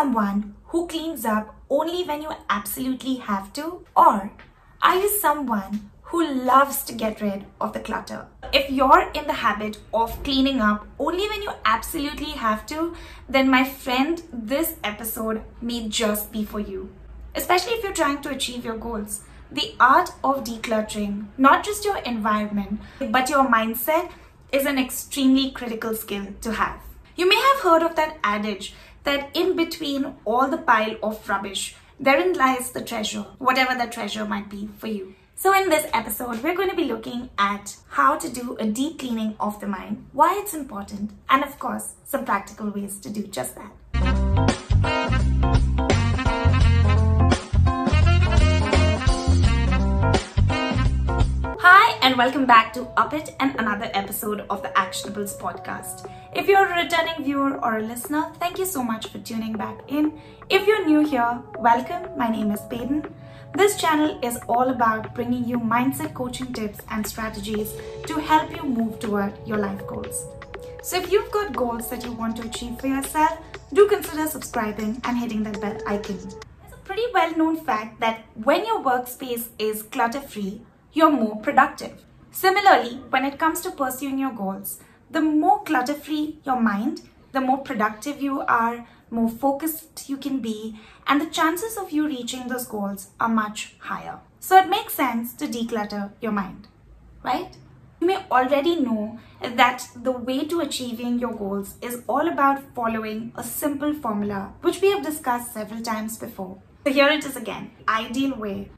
someone who cleans up only when you absolutely have to? Or are you someone who loves to get rid of the clutter? If you're in the habit of cleaning up only when you absolutely have to, then my friend, this episode may just be for you. Especially if you're trying to achieve your goals. The art of decluttering, not just your environment, but your mindset, is an extremely critical skill to have. You may have heard of that adage that in between all the pile of rubbish, therein lies the treasure, whatever the treasure might be for you. So in this episode, we're going to be looking at how to do a deep cleaning of the mind, why it's important, and of course, some practical ways to do just that. And welcome back to Up It and another episode of the Actionables podcast. If you're a returning viewer or a listener, thank you so much for tuning back in. If you're new here, welcome. My name is Payden. This channel is all about bringing you mindset coaching tips and strategies to help you move toward your life goals. So if you've got goals that you want to achieve for yourself, do consider subscribing and hitting that bell icon. It's a pretty well known fact that when your workspace is clutter free, you're more productive. Similarly, when it comes to pursuing your goals, the more clutter free your mind, the more productive you are, more focused you can be, and the chances of you reaching those goals are much higher. So it makes sense to declutter your mind, right? You may already know that the way to achieving your goals is all about following a simple formula, which we have discussed several times before. So here it is again, ideal way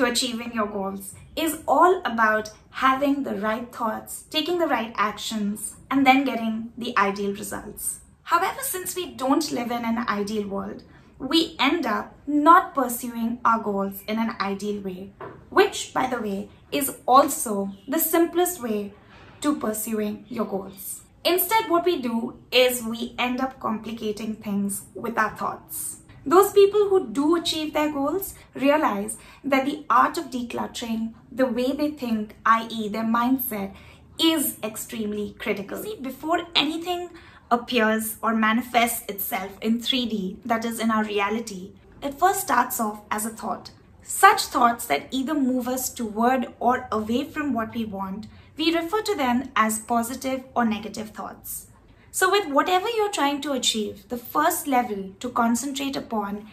to achieving your goals is all about having the right thoughts, taking the right actions, and then getting the ideal results. However, since we don't live in an ideal world, we end up not pursuing our goals in an ideal way, which, by the way, is also the simplest way to pursuing your goals. Instead, what we do is we end up complicating things with our thoughts. Those people who do achieve their goals realize that the art of decluttering, the way they think, i.e., their mindset, is extremely critical. See, before anything appears or manifests itself in 3D, that is in our reality, it first starts off as a thought. Such thoughts that either move us toward or away from what we want, we refer to them as positive or negative thoughts. So with whatever you're trying to achieve, the first level to concentrate upon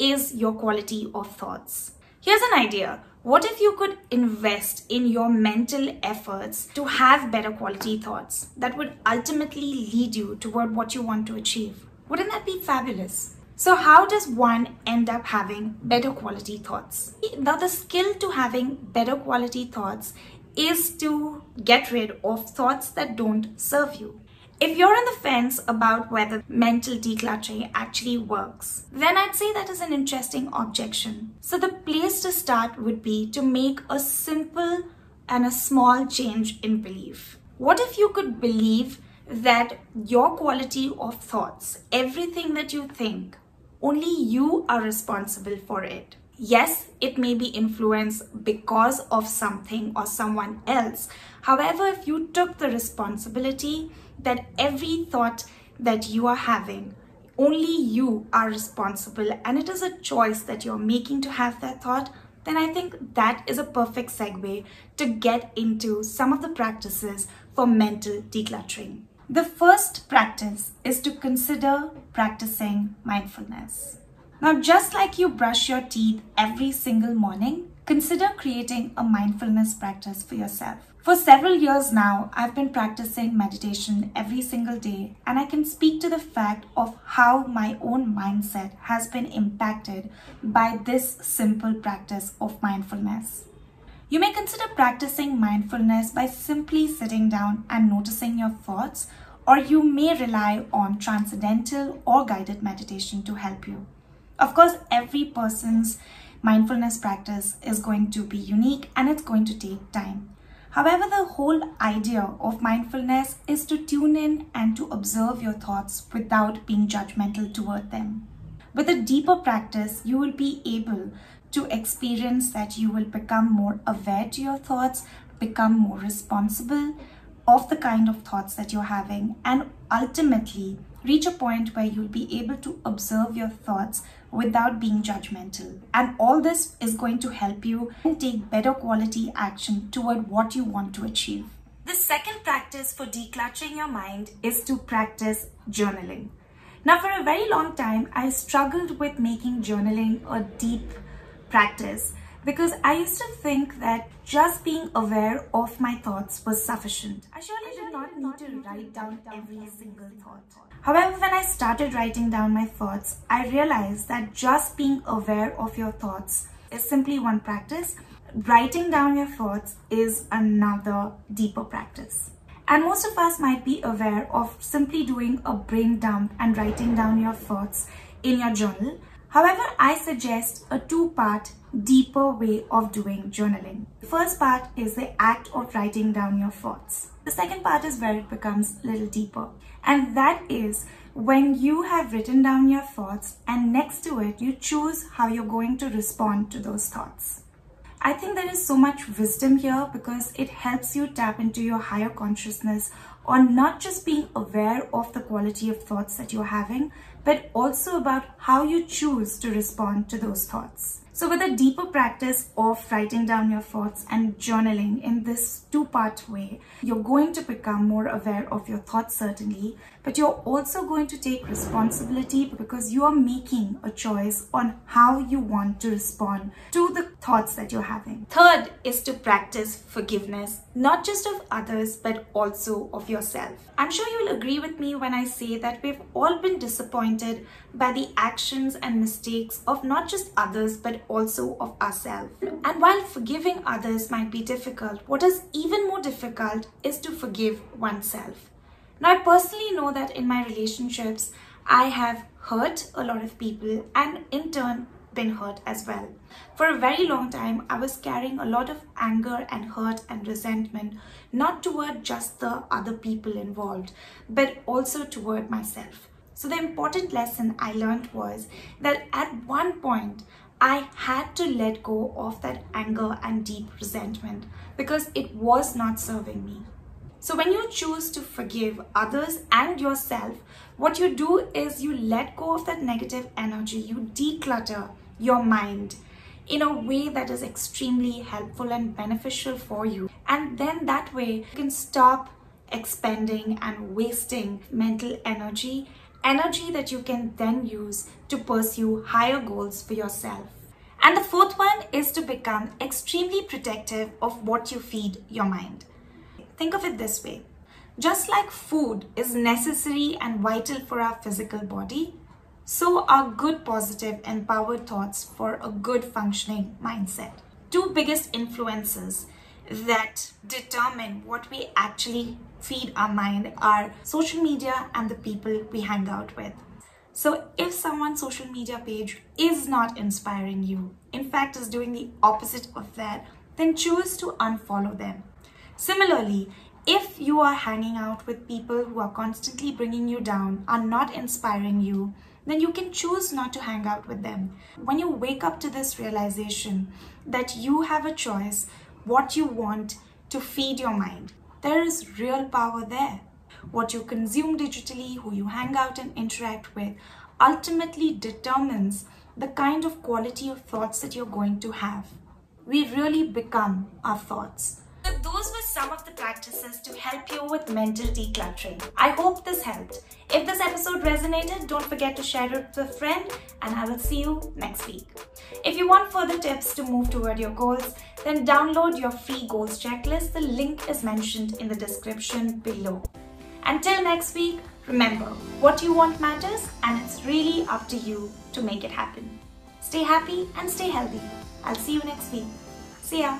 is your quality of thoughts. Here's an idea. What if you could invest in your mental efforts to have better quality thoughts that would ultimately lead you toward what you want to achieve? Wouldn't that be fabulous? So how does one end up having better quality thoughts? Now the skill to having better quality thoughts is to get rid of thoughts that don't serve you. If you're on the fence about whether mental decluttering actually works, then I'd say that is an interesting objection. So the place to start would be to make a simple and a small change in belief. What if you could believe that your quality of thoughts, everything that you think, only you are responsible for it? Yes, it may be influenced because of something or someone else. However, if you took the responsibility that every thought that you are having, only you are responsible and it is a choice that you're making to have that thought, then I think that is a perfect segue to get into some of the practices for mental decluttering. The first practice is to consider practicing mindfulness. Now, just like you brush your teeth every single morning, consider creating a mindfulness practice for yourself. For several years now, I've been practicing meditation every single day, and I can speak to the fact of how my own mindset has been impacted by this simple practice of mindfulness. You may consider practicing mindfulness by simply sitting down and noticing your thoughts, or you may rely on transcendental or guided meditation to help you. Of course, every person's mindfulness practice is going to be unique and it's going to take time. However, the whole idea of mindfulness is to tune in and to observe your thoughts without being judgmental toward them. With a deeper practice, you will be able to experience that you will become more aware to your thoughts, become more responsible of the kind of thoughts that you're having, and ultimately reach a point where you'll be able to observe your thoughts without being judgmental. And all this is going to help you take better quality action toward what you want to achieve. The second practice for decluttering your mind is to practice journaling. Now, for a very long time, I struggled with making journaling a deep practice because I used to think that just being aware of my thoughts was sufficient. I surely did not need to write down every single thought. However, when I started writing down my thoughts, I realized that just being aware of your thoughts is simply one practice. Writing down your thoughts is another deeper practice. And most of us might be aware of simply doing a brain dump and writing down your thoughts in your journal. However, I suggest a two-part deeper way of doing journaling. The first part is the act of writing down your thoughts. The second part is where it becomes a little deeper. And that is when you have written down your thoughts and next to it, you choose how you're going to respond to those thoughts. I think there is so much wisdom here because it helps you tap into your higher consciousness on not just being aware of the quality of thoughts that you're having, but also about how you choose to respond to those thoughts. So with a deeper practice of writing down your thoughts and journaling in this two-part way, you're going to become more aware of your thoughts certainly, but you're also going to take responsibility because you are making a choice on how you want to respond to the thoughts that you're having. Third is to practice forgiveness, not just of others, but also of yourself. I'm sure you'll agree with me when I say that we've all been disappointed by the actions and mistakes of not just others, but also of ourselves. And while forgiving others might be difficult, what is even more difficult is to forgive oneself. Now, I personally know that in my relationships, I have hurt a lot of people and in turn been hurt as well. For a very long time, I was carrying a lot of anger and hurt and resentment, not toward just the other people involved, but also toward myself. So the important lesson I learned was that at one point, I had to let go of that anger and deep resentment because it was not serving me. So when you choose to forgive others and yourself, what you do is you let go of that negative energy, you declutter your mind in a way that is extremely helpful and beneficial for you. And then that way you can stop expending and wasting mental energy energy that you can then use to pursue higher goals for yourself. And the fourth one is to become extremely protective of what you feed your mind. Think of it this way. Just like food is necessary and vital for our physical body, so are good, positive, empowered thoughts for a good functioning mindset. Two biggest influences that determine what we actually feed our mind are social media and the people we hang out with. So if someone's social media page is not inspiring you, in fact is doing the opposite of that, then choose to unfollow them. Similarly, if you are hanging out with people who are constantly bringing you down, are not inspiring you, then you can choose not to hang out with them. When you wake up to this realization that you have a choice what you want to feed your mind. There is real power there. What you consume digitally, who you hang out and interact with, ultimately determines the kind of quality of thoughts that you're going to have. We really become our thoughts. Those practices to help you with mental decluttering. I hope this helped. If this episode resonated, don't forget to share it with a friend and I will see you next week. If you want further tips to move toward your goals, then download your free goals checklist. The link is mentioned in the description below. Until next week, remember what you want matters and it's really up to you to make it happen. Stay happy and stay healthy. I'll see you next week. See ya.